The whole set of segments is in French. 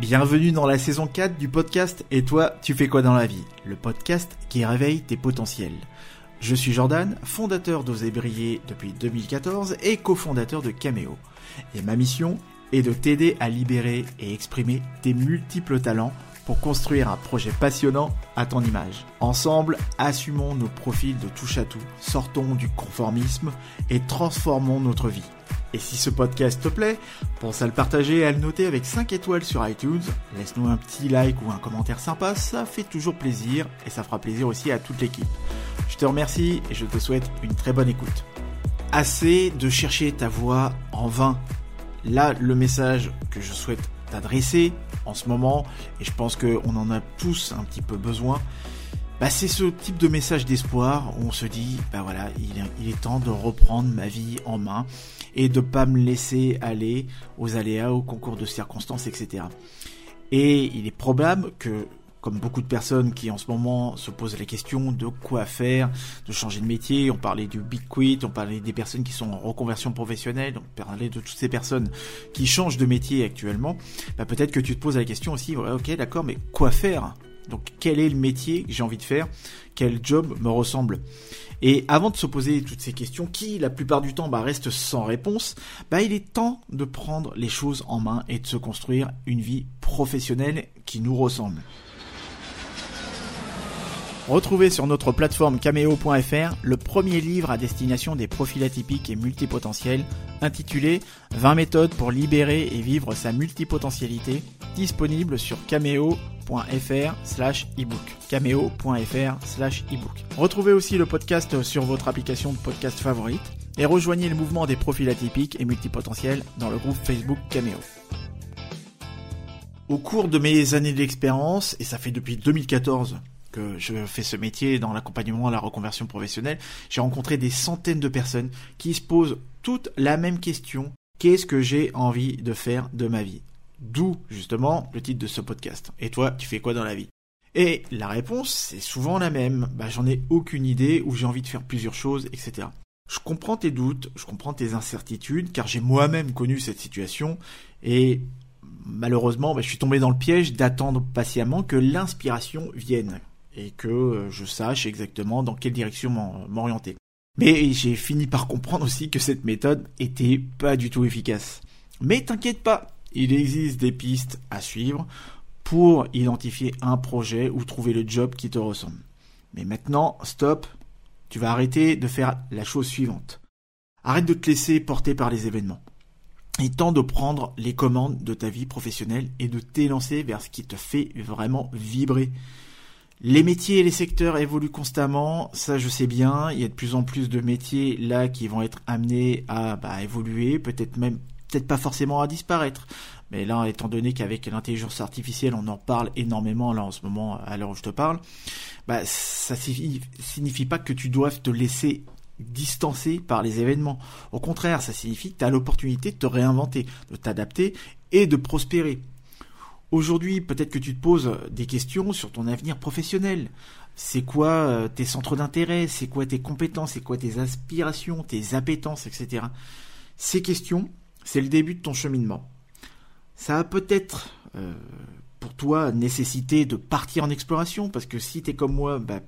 Bienvenue dans la saison 4 du podcast Et toi, tu fais quoi dans la vie? Le podcast qui réveille tes potentiels. Je suis Jordan, fondateur d'Oser depuis 2014 et cofondateur de Cameo. Et ma mission est de t'aider à libérer et exprimer tes multiples talents pour construire un projet passionnant à ton image. Ensemble, assumons nos profils de touche à tout, sortons du conformisme et transformons notre vie. Et si ce podcast te plaît, pense à le partager et à le noter avec 5 étoiles sur iTunes. Laisse-nous un petit like ou un commentaire sympa, ça fait toujours plaisir et ça fera plaisir aussi à toute l'équipe. Je te remercie et je te souhaite une très bonne écoute. Assez de chercher ta voix en vain. Là, le message que je souhaite t'adresser en ce moment, et je pense qu'on en a tous un petit peu besoin, bah, c'est ce type de message d'espoir où on se dit, bah voilà, il est, il est, temps de reprendre ma vie en main et de pas me laisser aller aux aléas, aux concours de circonstances, etc. Et il est probable que, comme beaucoup de personnes qui en ce moment se posent la question de quoi faire, de changer de métier, on parlait du big quit, on parlait des personnes qui sont en reconversion professionnelle, on parlait de toutes ces personnes qui changent de métier actuellement, bah peut-être que tu te poses la question aussi, ok d'accord, mais quoi faire? Donc quel est le métier que j'ai envie de faire? Quel job me ressemble? Et avant de se poser toutes ces questions, qui la plupart du temps bah, restent sans réponse, bah, il est temps de prendre les choses en main et de se construire une vie professionnelle qui nous ressemble. Retrouvez sur notre plateforme cameo.fr le premier livre à destination des profils atypiques et multipotentiels intitulé 20 méthodes pour libérer et vivre sa multipotentialité disponible sur cameo.fr slash ebook cameo.fr slash ebook Retrouvez aussi le podcast sur votre application de podcast favorite et rejoignez le mouvement des profils atypiques et multipotentiels dans le groupe Facebook Cameo. Au cours de mes années d'expérience, et ça fait depuis 2014 que je fais ce métier dans l'accompagnement à la reconversion professionnelle, j'ai rencontré des centaines de personnes qui se posent toutes la même question. Qu'est-ce que j'ai envie de faire de ma vie? D'où justement le titre de ce podcast. Et toi, tu fais quoi dans la vie? Et la réponse, c'est souvent la même. Bah, j'en ai aucune idée ou j'ai envie de faire plusieurs choses, etc. Je comprends tes doutes, je comprends tes incertitudes, car j'ai moi-même connu cette situation et malheureusement, bah, je suis tombé dans le piège d'attendre patiemment que l'inspiration vienne et que euh, je sache exactement dans quelle direction m'orienter. Mais j'ai fini par comprendre aussi que cette méthode était pas du tout efficace. Mais t'inquiète pas, il existe des pistes à suivre pour identifier un projet ou trouver le job qui te ressemble. Mais maintenant, stop, tu vas arrêter de faire la chose suivante. Arrête de te laisser porter par les événements. Est temps de prendre les commandes de ta vie professionnelle et de t'élancer vers ce qui te fait vraiment vibrer. Les métiers et les secteurs évoluent constamment, ça je sais bien, il y a de plus en plus de métiers là qui vont être amenés à bah, évoluer, peut-être même peut-être pas forcément à disparaître. Mais là, étant donné qu'avec l'intelligence artificielle, on en parle énormément là en ce moment, à l'heure où je te parle, bah, ça signifie, pas que tu doives te laisser distancer par les événements. Au contraire, ça signifie que tu as l'opportunité de te réinventer, de t'adapter et de prospérer. Aujourd'hui, peut-être que tu te poses des questions sur ton avenir professionnel. C'est quoi euh, tes centres d'intérêt? C'est quoi tes compétences? C'est quoi tes aspirations, tes appétences, etc. Ces questions, c'est le début de ton cheminement. Ça a peut-être euh, pour toi nécessité de partir en exploration, parce que si tu es comme moi, bah,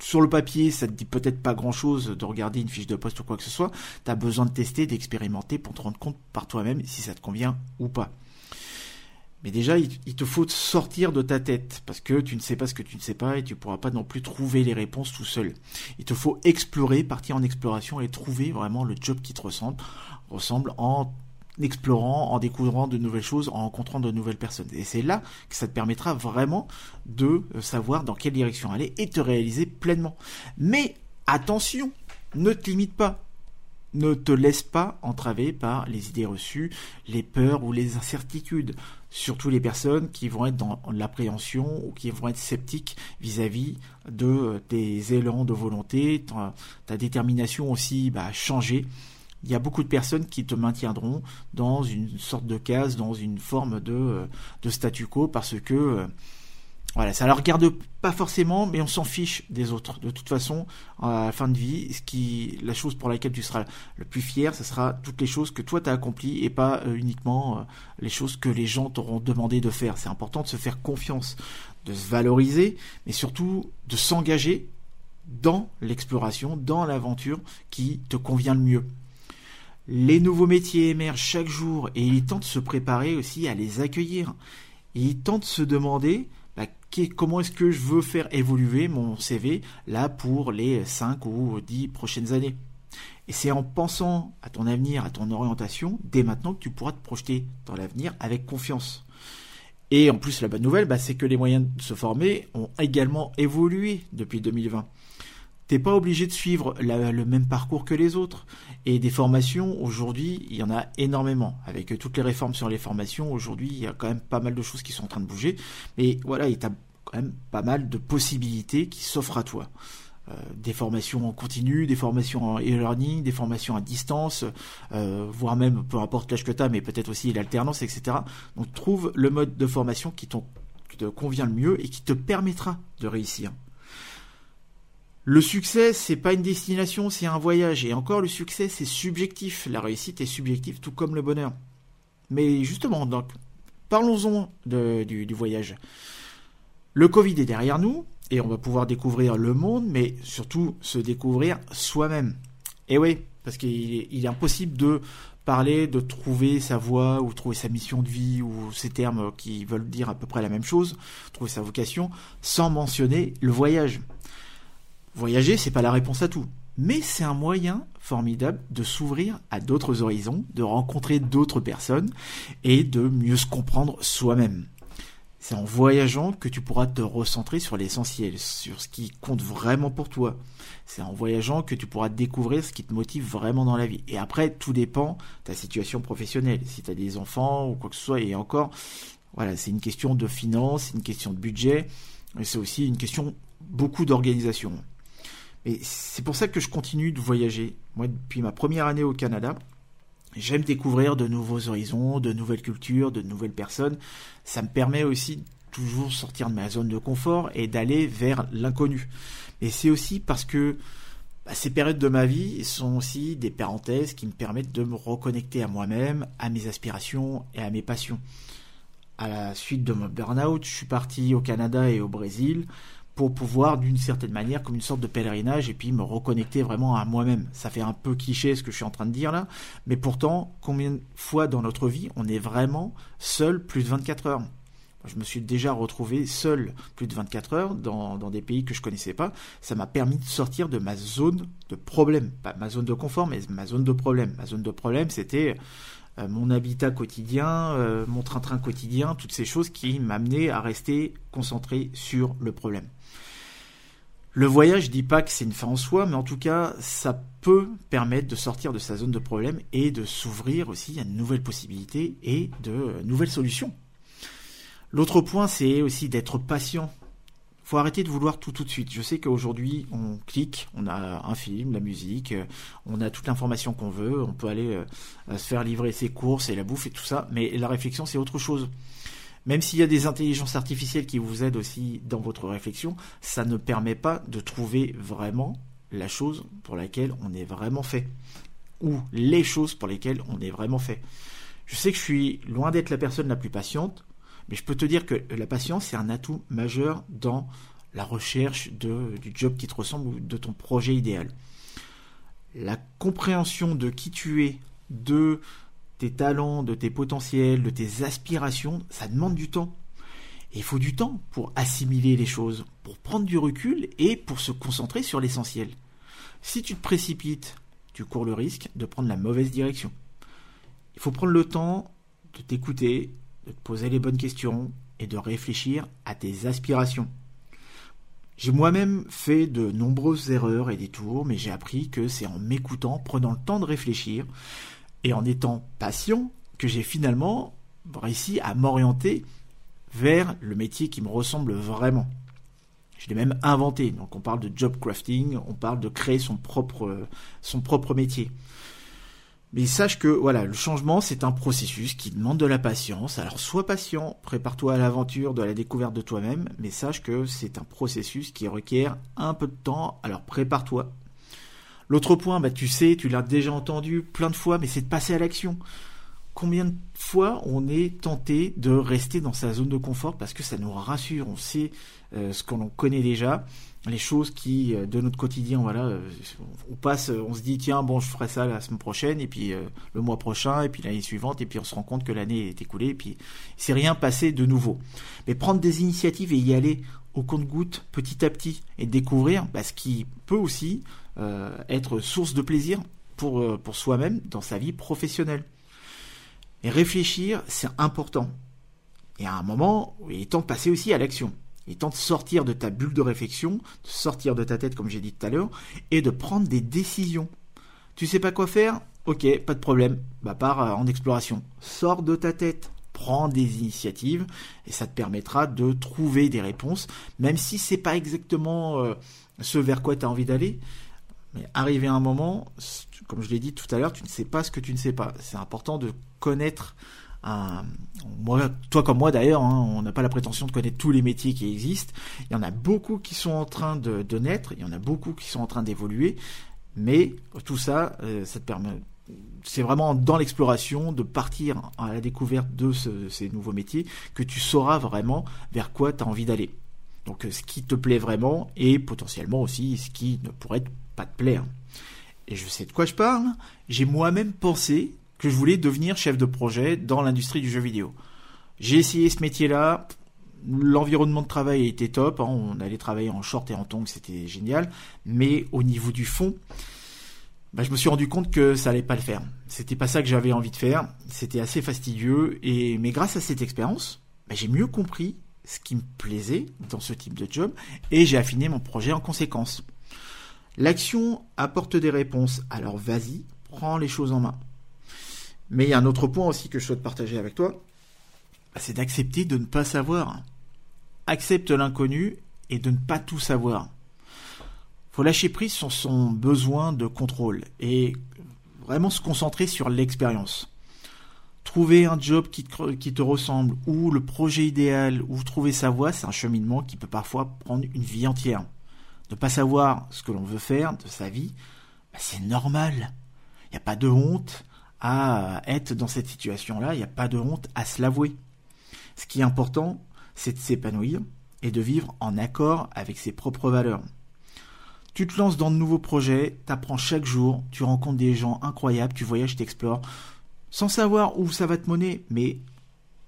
sur le papier, ça te dit peut-être pas grand-chose de regarder une fiche de poste ou quoi que ce soit. Tu as besoin de tester, d'expérimenter pour te rendre compte par toi-même si ça te convient ou pas. Mais déjà, il, te faut sortir de ta tête, parce que tu ne sais pas ce que tu ne sais pas et tu ne pourras pas non plus trouver les réponses tout seul. Il te faut explorer, partir en exploration et trouver vraiment le job qui te ressemble, ressemble en explorant, en découvrant de nouvelles choses, en rencontrant de nouvelles personnes. Et c'est là que ça te permettra vraiment de savoir dans quelle direction aller et te réaliser pleinement. Mais attention, ne te limite pas ne te laisse pas entraver par les idées reçues, les peurs ou les incertitudes. Surtout les personnes qui vont être dans l'appréhension ou qui vont être sceptiques vis-à-vis de tes élans de volonté, ta, détermination aussi bah, changer. Il y a beaucoup de personnes qui te maintiendront dans une sorte de case, dans une forme de, de statu quo parce que Voilà, ça ne regarde pas forcément, mais on s'en fiche des autres. De toute façon, à la fin de vie, ce la chose pour laquelle tu seras le plus fier, ce sera toutes les choses que toi tu as accomplies et pas euh, uniquement euh, les choses que les gens t'auront demandé de faire. C'est important de se faire confiance, de se valoriser, mais surtout de s'engager dans l'exploration, dans l'aventure qui te convient le mieux. Les nouveaux métiers émergent chaque jour et il est temps de se préparer aussi à les accueillir. il est de se demander comment est-ce que je veux faire évoluer mon CV là pour les 5 ou 10 prochaines années? Et c'est en pensant à ton avenir, à ton orientation, dès maintenant que tu pourras te projeter dans l'avenir avec confiance. Et en plus, la bonne nouvelle, bah, c'est que les moyens de se former ont également évolué depuis 2020. T'es pas obligé de suivre le même parcours que les autres. Et des formations, aujourd'hui, il y en a énormément. Avec toutes les réformes sur les formations, aujourd'hui, il y a quand même pas mal de choses qui sont en train de bouger. Mais voilà, il a quand même pas mal de possibilités qui s'offrent à toi. Euh, des formations en continu, des formations en e-learning, des formations à distance, euh, voire même, peu importe l'âge que tu as, mais peut-être aussi l'alternance, etc. Donc trouve le mode de formation qui te convient le mieux et qui te permettra de réussir. Le succès, c'est pas une destination, c'est un voyage. Et encore, le succès, c'est subjectif. La réussite est subjective, tout comme le bonheur. Mais justement, donc, parlons-en du, du voyage. Le Covid est derrière nous, et on va pouvoir découvrir le monde, mais surtout se découvrir soi-même. Et oui, parce qu'il est, impossible de parler, de trouver sa voie ou trouver sa mission de vie ou ces termes qui veulent dire à peu près la même chose, trouver sa vocation, sans mentionner le voyage. Voyager, c'est pas la réponse à tout, mais c'est un moyen formidable de s'ouvrir à d'autres horizons, de rencontrer d'autres personnes et de mieux se comprendre soi-même. C'est en voyageant que tu pourras te recentrer sur l'essentiel, sur ce qui compte vraiment pour toi. C'est en voyageant que tu pourras découvrir ce qui te motive vraiment dans la vie. Et après, tout dépend de ta situation professionnelle. Si tu as des enfants ou quoi que ce soit, et encore, voilà, c'est une question de finances, c'est une question de budget, et c'est aussi une question beaucoup d'organisation. Et c'est pour ça que je continue de voyager. Moi, depuis ma première année au Canada, j'aime découvrir de nouveaux horizons, de nouvelles cultures, de nouvelles personnes. Ça me permet aussi toujours sortir de ma zone de confort et d'aller vers l'inconnu. Et c'est aussi parce que bah, ces périodes de ma vie sont aussi des parenthèses qui me permettent de me reconnecter à moi-même, à mes aspirations et à mes passions. À la suite de mon burn-out, je suis parti au Canada et au Brésil pour pouvoir d'une certaine manière comme une sorte de pèlerinage et puis me reconnecter vraiment à moi-même. Ça fait un peu cliché ce que je suis en train de dire là, mais pourtant combien de fois dans notre vie on est vraiment seul plus de 24 heures? Je me suis déjà retrouvé seul plus de 24 heures dans, des pays que je connaissais pas. Ça m'a permis de sortir de ma zone de problème. Pas ma zone de confort, mais ma zone de problème. Ma zone de problème, c'était mon habitat quotidien, euh, mon train-train quotidien, toutes ces choses qui m'amenaient à rester concentré sur le problème. Le voyage, je dis pas que c'est une fin en soi, mais en tout cas, ça peut permettre de sortir de sa zone de problème et de s'ouvrir aussi à de nouvelles possibilités et de nouvelles solutions. L'autre point, c'est aussi d'être patient. Faut arrêter de vouloir tout tout de suite. Je sais qu'aujourd'hui, on clique, on a un film, la musique, on a toute l'information qu'on veut, on peut aller euh, se faire livrer ses courses et la bouffe et tout ça, mais la réflexion, c'est autre chose. Même s'il y a des intelligences artificielles qui vous aident aussi dans votre réflexion, ça ne permet pas de trouver vraiment la chose pour laquelle on est vraiment fait. Ou les choses pour lesquelles on est vraiment fait. Je sais que je suis loin d'être la personne la plus patiente, mais je peux te dire que la patience, c'est un atout majeur dans la recherche du job qui te ressemble ou de ton projet idéal. La compréhension de qui tu es, de tes talents, de tes potentiels, de tes aspirations, ça demande du temps. Et il faut du temps pour assimiler les choses, pour prendre du recul et pour se concentrer sur l'essentiel. Si tu te précipites, tu cours le risque de prendre la mauvaise direction. Il faut prendre le temps de t'écouter, de te poser les bonnes questions et de réfléchir à tes aspirations. J'ai moi-même fait de nombreuses erreurs et détours, mais j'ai appris que c'est en m'écoutant, prenant le temps de réfléchir, et en étant patient que j'ai finalement réussi à m'orienter vers le métier qui me ressemble vraiment. Je l'ai même inventé. Donc on parle de job crafting, on parle de créer son propre, son propre métier. Mais sache que voilà, le changement c'est un processus qui demande de la patience. Alors sois patient, prépare-toi à l'aventure de la découverte de toi-même, mais sache que c'est un processus qui requiert un peu de temps. Alors prépare-toi. L'autre point, bah tu sais, tu l'as déjà entendu plein de fois, mais c'est de passer à l'action. Combien de fois on est tenté de rester dans sa zone de confort parce que ça nous rassure, on sait euh, ce qu'on connaît déjà les choses qui euh, de notre quotidien voilà euh, on passe on se dit tiens bon je ferai ça la semaine prochaine et puis euh, le mois prochain et puis l'année suivante et puis on se rend compte que l'année est écoulée et puis c'est rien passé de nouveau. Mais prendre des initiatives et y aller au compte-goutte petit à petit et découvrir bah, ce qui peut aussi être source de plaisir pour, pour soi-même dans sa vie professionnelle. Et réfléchir c'est important. Et à un moment il est temps de passer aussi à l'action est temps de sortir de ta bulle de réflexion, de sortir de ta tête, comme j'ai dit tout à l'heure, et de prendre des décisions. Tu sais pas quoi faire? Ok, pas de problème. Bah, pars euh, en exploration. Sors de ta tête. Prends des initiatives et ça te permettra de trouver des réponses, même si c'est pas exactement euh, ce vers quoi tu as envie d'aller. Mais arrivé à un moment, comme je l'ai dit tout à l'heure, tu ne sais pas ce que tu ne sais pas. C'est important de connaître moi, toi comme moi d'ailleurs, hein, on n'a pas la prétention de connaître tous les métiers qui existent. Il y en a beaucoup qui sont en train de, naître, il y en a beaucoup qui sont en train d'évoluer, mais tout ça, euh, ça te permet, c'est vraiment dans l'exploration de partir à la découverte de ces nouveaux métiers que tu sauras vraiment vers quoi tu as envie d'aller. Donc ce qui te plaît vraiment et potentiellement aussi ce qui ne pourrait pas te plaire. Et je sais de quoi je parle. J'ai moi-même pensé que je voulais devenir chef de projet dans l'industrie du jeu vidéo. J'ai essayé ce métier-là, l'environnement de travail était top, hein. on allait travailler en short et en tongs, c'était génial, mais au niveau du fond, bah, je me suis rendu compte que ça allait pas le faire. C'était pas ça que j'avais envie de faire, c'était assez fastidieux, et mais grâce à cette expérience, bah, j'ai mieux compris ce qui me plaisait dans ce type de job, et j'ai affiné mon projet en conséquence. L'action apporte des réponses, alors vas-y, prends les choses en main. Mais il y a un autre point aussi que je souhaite partager avec toi, c'est d'accepter de ne pas savoir. Accepte l'inconnu et de ne pas tout savoir. Faut lâcher prise sur son besoin de contrôle et vraiment se concentrer sur l'expérience. Trouver un job qui te, qui te, ressemble ou le projet idéal ou trouver sa voie, c'est un cheminement qui peut parfois prendre une vie entière. Ne pas savoir ce que l'on veut faire de sa vie, bah, c'est normal. Il n'y a pas de honte, à être dans cette situation-là, il n'y a pas de honte à se l'avouer. Ce qui est important, c'est de s'épanouir et de vivre en accord avec ses propres valeurs. Tu te lances dans de nouveaux projets, tu apprends chaque jour, tu rencontres des gens incroyables, tu voyages, tu explores, sans savoir où ça va te mener, mais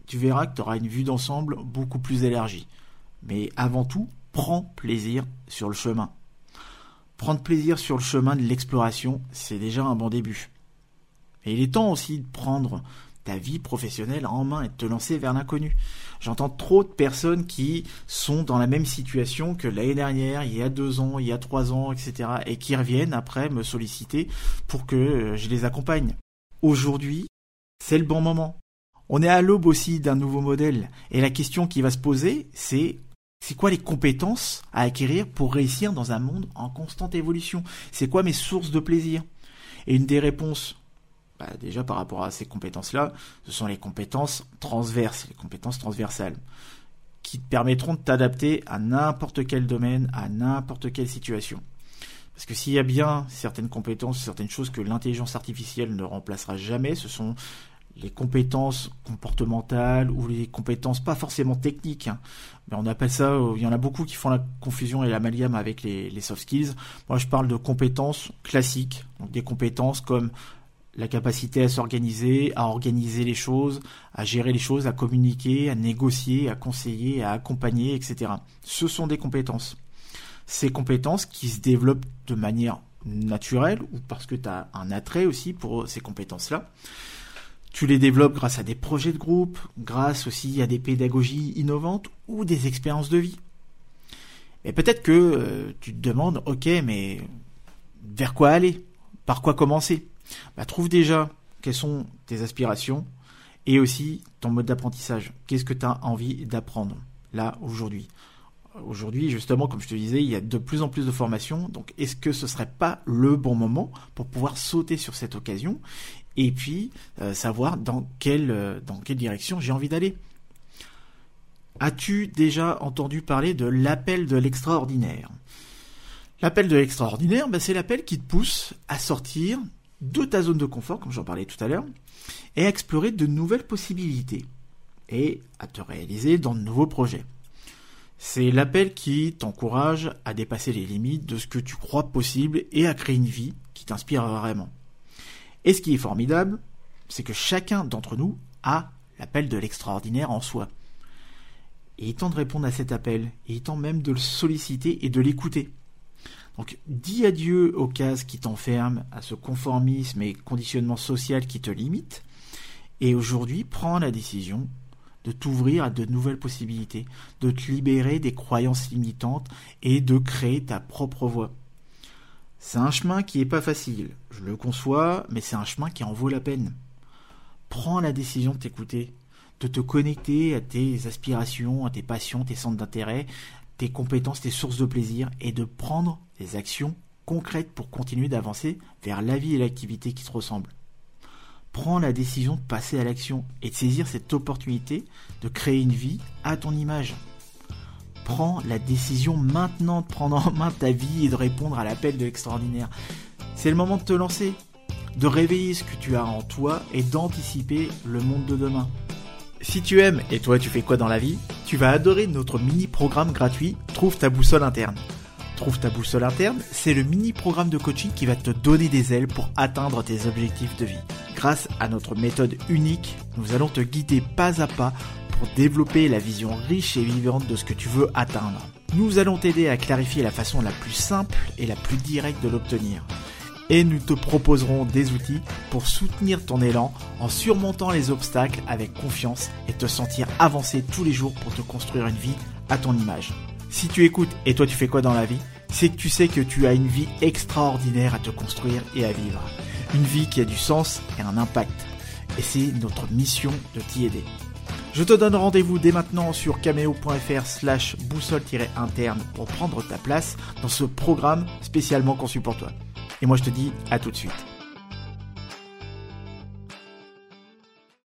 tu verras que tu auras une vue d'ensemble beaucoup plus élargie. Mais avant tout, prends plaisir sur le chemin. Prendre plaisir sur le chemin de l'exploration, c'est déjà un bon début. Et il est temps aussi de prendre ta vie professionnelle en main et de te lancer vers l'inconnu. J'entends trop de personnes qui sont dans la même situation que l'année dernière, il y a deux ans, il y a trois ans, etc. et qui reviennent après me solliciter pour que euh, je les accompagne. Aujourd'hui, c'est le bon moment. On est à l'aube aussi d'un nouveau modèle. Et la question qui va se poser, c'est c'est quoi les compétences à acquérir pour réussir dans un monde en constante évolution? C'est quoi mes sources de plaisir? Et une des réponses bah, déjà par rapport à ces compétences-là, ce sont les compétences transverses, les compétences transversales, qui te permettront de t'adapter à n'importe quel domaine, à n'importe quelle situation. Parce que s'il y a bien certaines compétences, certaines choses que l'intelligence artificielle ne remplacera jamais, ce sont les compétences comportementales ou les compétences pas forcément techniques. Hein. Mais on appelle ça, euh, il y en a beaucoup qui font la confusion et l'amalgame avec les, les, soft skills. Moi, je parle de compétences classiques, donc des compétences comme la capacité à s'organiser, à organiser les choses, à gérer les choses, à communiquer, à négocier, à conseiller, à accompagner, etc. Ce sont des compétences. Ces compétences qui se développent de manière naturelle ou parce que tu as un attrait aussi pour ces compétences-là. Tu les développes grâce à des projets de groupe, grâce aussi à des pédagogies innovantes ou des expériences de vie. Et peut-être que euh, tu te demandes, ok, mais vers quoi aller? Par quoi commencer? Bah, trouve déjà quelles sont tes aspirations et aussi ton mode d'apprentissage. Qu'est-ce que tu as envie d'apprendre là aujourd'hui? Aujourd'hui, justement, comme je te disais, il y a de plus en plus de formations. Donc, est-ce que ce serait pas le bon moment pour pouvoir sauter sur cette occasion et puis euh, savoir dans quelle, euh, dans quelle direction j'ai envie d'aller? As-tu déjà entendu parler de l'appel de l'extraordinaire? L'appel de l'extraordinaire, ben, c'est l'appel qui te pousse à sortir de ta zone de confort, comme j'en parlais tout à l'heure, et à explorer de nouvelles possibilités, et à te réaliser dans de nouveaux projets. C'est l'appel qui t'encourage à dépasser les limites de ce que tu crois possible et à créer une vie qui t'inspire vraiment. Et ce qui est formidable, c'est que chacun d'entre nous a l'appel de l'extraordinaire en soi. Et il tente de répondre à cet appel, et il tend même de le solliciter et de l'écouter. Donc dis adieu aux cases qui t'enferment, à ce conformisme et conditionnement social qui te limitent, et aujourd'hui prends la décision de t'ouvrir à de nouvelles possibilités, de te libérer des croyances limitantes et de créer ta propre voie. C'est un chemin qui n'est pas facile, je le conçois, mais c'est un chemin qui en vaut la peine. Prends la décision de t'écouter, de te connecter à tes aspirations, à tes passions, tes centres d'intérêt, tes compétences, tes sources de plaisir, et de prendre des actions concrètes pour continuer d'avancer vers la vie et l'activité qui te ressemblent. Prends la décision de passer à l'action et de saisir cette opportunité de créer une vie à ton image. Prends la décision maintenant de prendre en main ta vie et de répondre à l'appel de l'extraordinaire. C'est le moment de te lancer, de réveiller ce que tu as en toi et d'anticiper le monde de demain. Si tu aimes et toi tu fais quoi dans la vie, tu vas adorer notre mini-programme gratuit Trouve ta boussole interne. Trouve ta boussole interne, c'est le mini-programme de coaching qui va te donner des ailes pour atteindre tes objectifs de vie. Grâce à notre méthode unique, nous allons te guider pas à pas pour développer la vision riche et vivante de ce que tu veux atteindre. Nous allons t'aider à clarifier la façon la plus simple et la plus directe de l'obtenir et nous te proposerons des outils pour soutenir ton élan en surmontant les obstacles avec confiance et te sentir avancer tous les jours pour te construire une vie à ton image. Si tu écoutes et toi tu fais quoi dans la vie, c'est que tu sais que tu as une vie extraordinaire à te construire et à vivre. Une vie qui a du sens et un impact. Et c'est notre mission de t'y aider. Je te donne rendez-vous dès maintenant sur cameo.fr slash boussole-interne pour prendre ta place dans ce programme spécialement conçu pour toi. Et moi je te dis à tout de suite.